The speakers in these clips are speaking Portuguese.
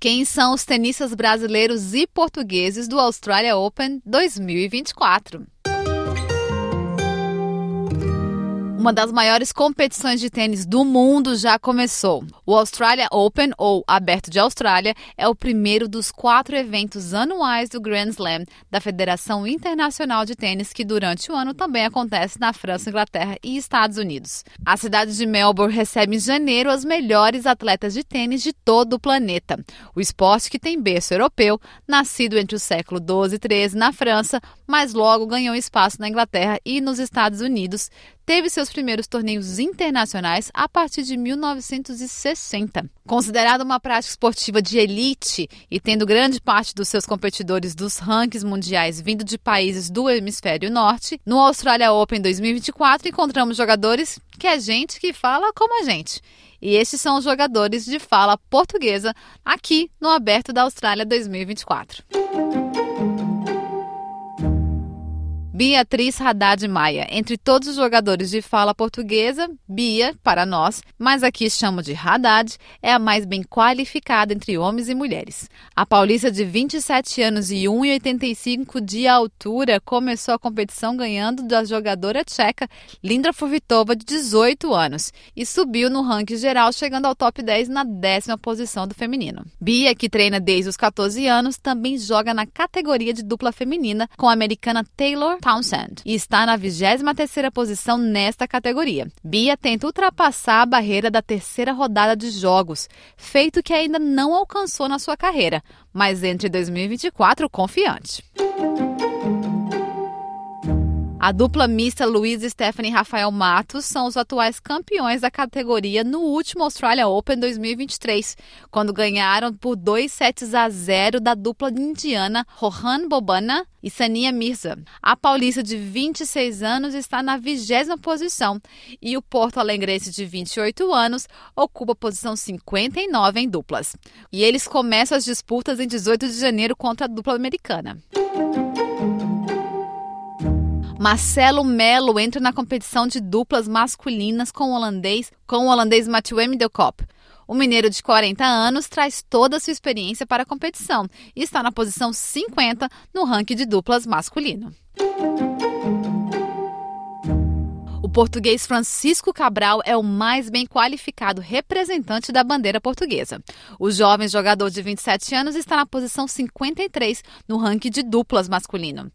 quem são os tenistas brasileiros e portugueses do Australia Open 2024. Uma das maiores competições de tênis do mundo já começou. O Australia Open, ou Aberto de Austrália, é o primeiro dos quatro eventos anuais do Grand Slam da Federação Internacional de Tênis, que durante o ano também acontece na França, Inglaterra e Estados Unidos. A cidade de Melbourne recebe em janeiro as melhores atletas de tênis de todo o planeta. O esporte que tem berço europeu, nascido entre o século 12 e 13 na França, mas logo ganhou espaço na Inglaterra e nos Estados Unidos, teve seus primeiros torneios internacionais a partir de 1960. Considerada uma prática esportiva de elite e tendo grande parte dos seus competidores dos rankings mundiais vindo de países do hemisfério norte, no Australia Open 2024 encontramos jogadores que é gente que fala como a gente. E estes são os jogadores de fala portuguesa aqui no Aberto da Austrália 2024. Beatriz Haddad Maia. Entre todos os jogadores de fala portuguesa, Bia, para nós, mas aqui chamo de Haddad, é a mais bem qualificada entre homens e mulheres. A paulista de 27 anos e 1,85 de altura começou a competição ganhando da jogadora tcheca Lindra Furvitova, de 18 anos, e subiu no ranking geral, chegando ao top 10 na décima posição do feminino. Bia, que treina desde os 14 anos, também joga na categoria de dupla feminina com a americana Taylor Townsend e está na 23ª posição nesta categoria. Bia tenta ultrapassar a barreira da terceira rodada de jogos, feito que ainda não alcançou na sua carreira, mas entre 2024 confiante. A dupla mista Luiz Stephanie e Rafael Matos são os atuais campeões da categoria no último Australia Open 2023, quando ganharam por 2 sets a 0 da dupla indiana Rohan Bobana e Sania Mirza. A paulista de 26 anos está na vigésima posição e o porto alegrense de 28 anos ocupa a posição 59 em duplas. E eles começam as disputas em 18 de janeiro contra a dupla americana. Marcelo Melo entra na competição de duplas masculinas com o holandês, com o holandês Mathieu Middelkop. O mineiro de 40 anos traz toda a sua experiência para a competição e está na posição 50 no ranking de duplas masculino. O português Francisco Cabral é o mais bem qualificado representante da bandeira portuguesa. O jovem jogador de 27 anos está na posição 53 no ranking de duplas masculino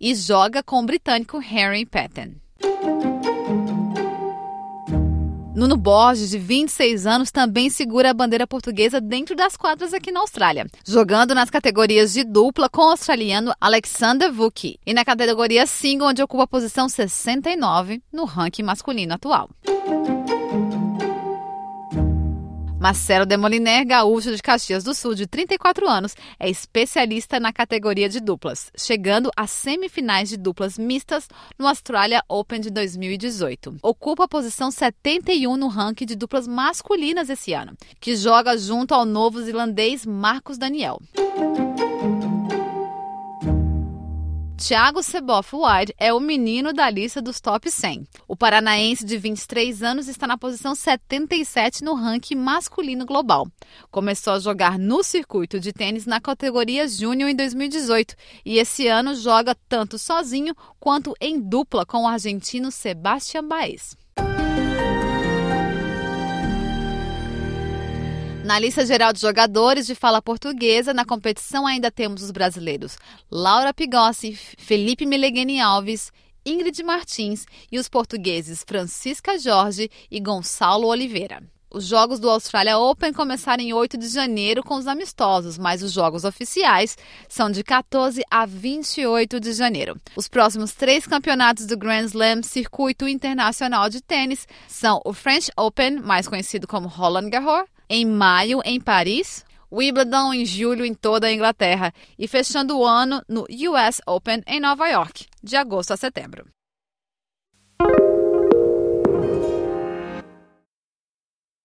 e joga com o britânico Harry Patton. Nuno Borges, de 26 anos, também segura a bandeira portuguesa dentro das quadras aqui na Austrália, jogando nas categorias de dupla com o australiano Alexander Vuki e na categoria single, onde ocupa a posição 69 no ranking masculino atual. Marcelo Demoliner, gaúcho de Caxias do Sul, de 34 anos, é especialista na categoria de duplas, chegando às semifinais de duplas mistas no Australia Open de 2018. Ocupa a posição 71 no ranking de duplas masculinas esse ano, que joga junto ao novo zelandês Marcos Daniel. Thiago Seboff White é o menino da lista dos top 100. O paranaense de 23 anos está na posição 77 no ranking masculino global. Começou a jogar no circuito de tênis na categoria Júnior em 2018 e esse ano joga tanto sozinho quanto em dupla com o argentino Sebastian Baez. Na lista geral de jogadores de fala portuguesa, na competição ainda temos os brasileiros Laura Pigossi, Felipe Milegeni Alves, Ingrid Martins e os portugueses Francisca Jorge e Gonçalo Oliveira. Os jogos do Australia Open começaram em 8 de janeiro com os amistosos, mas os jogos oficiais são de 14 a 28 de janeiro. Os próximos três campeonatos do Grand Slam Circuito Internacional de Tênis são o French Open, mais conhecido como Roland Garros, em maio em Paris, Wimbledon em julho em toda a Inglaterra e fechando o ano no US Open em Nova York, de agosto a setembro.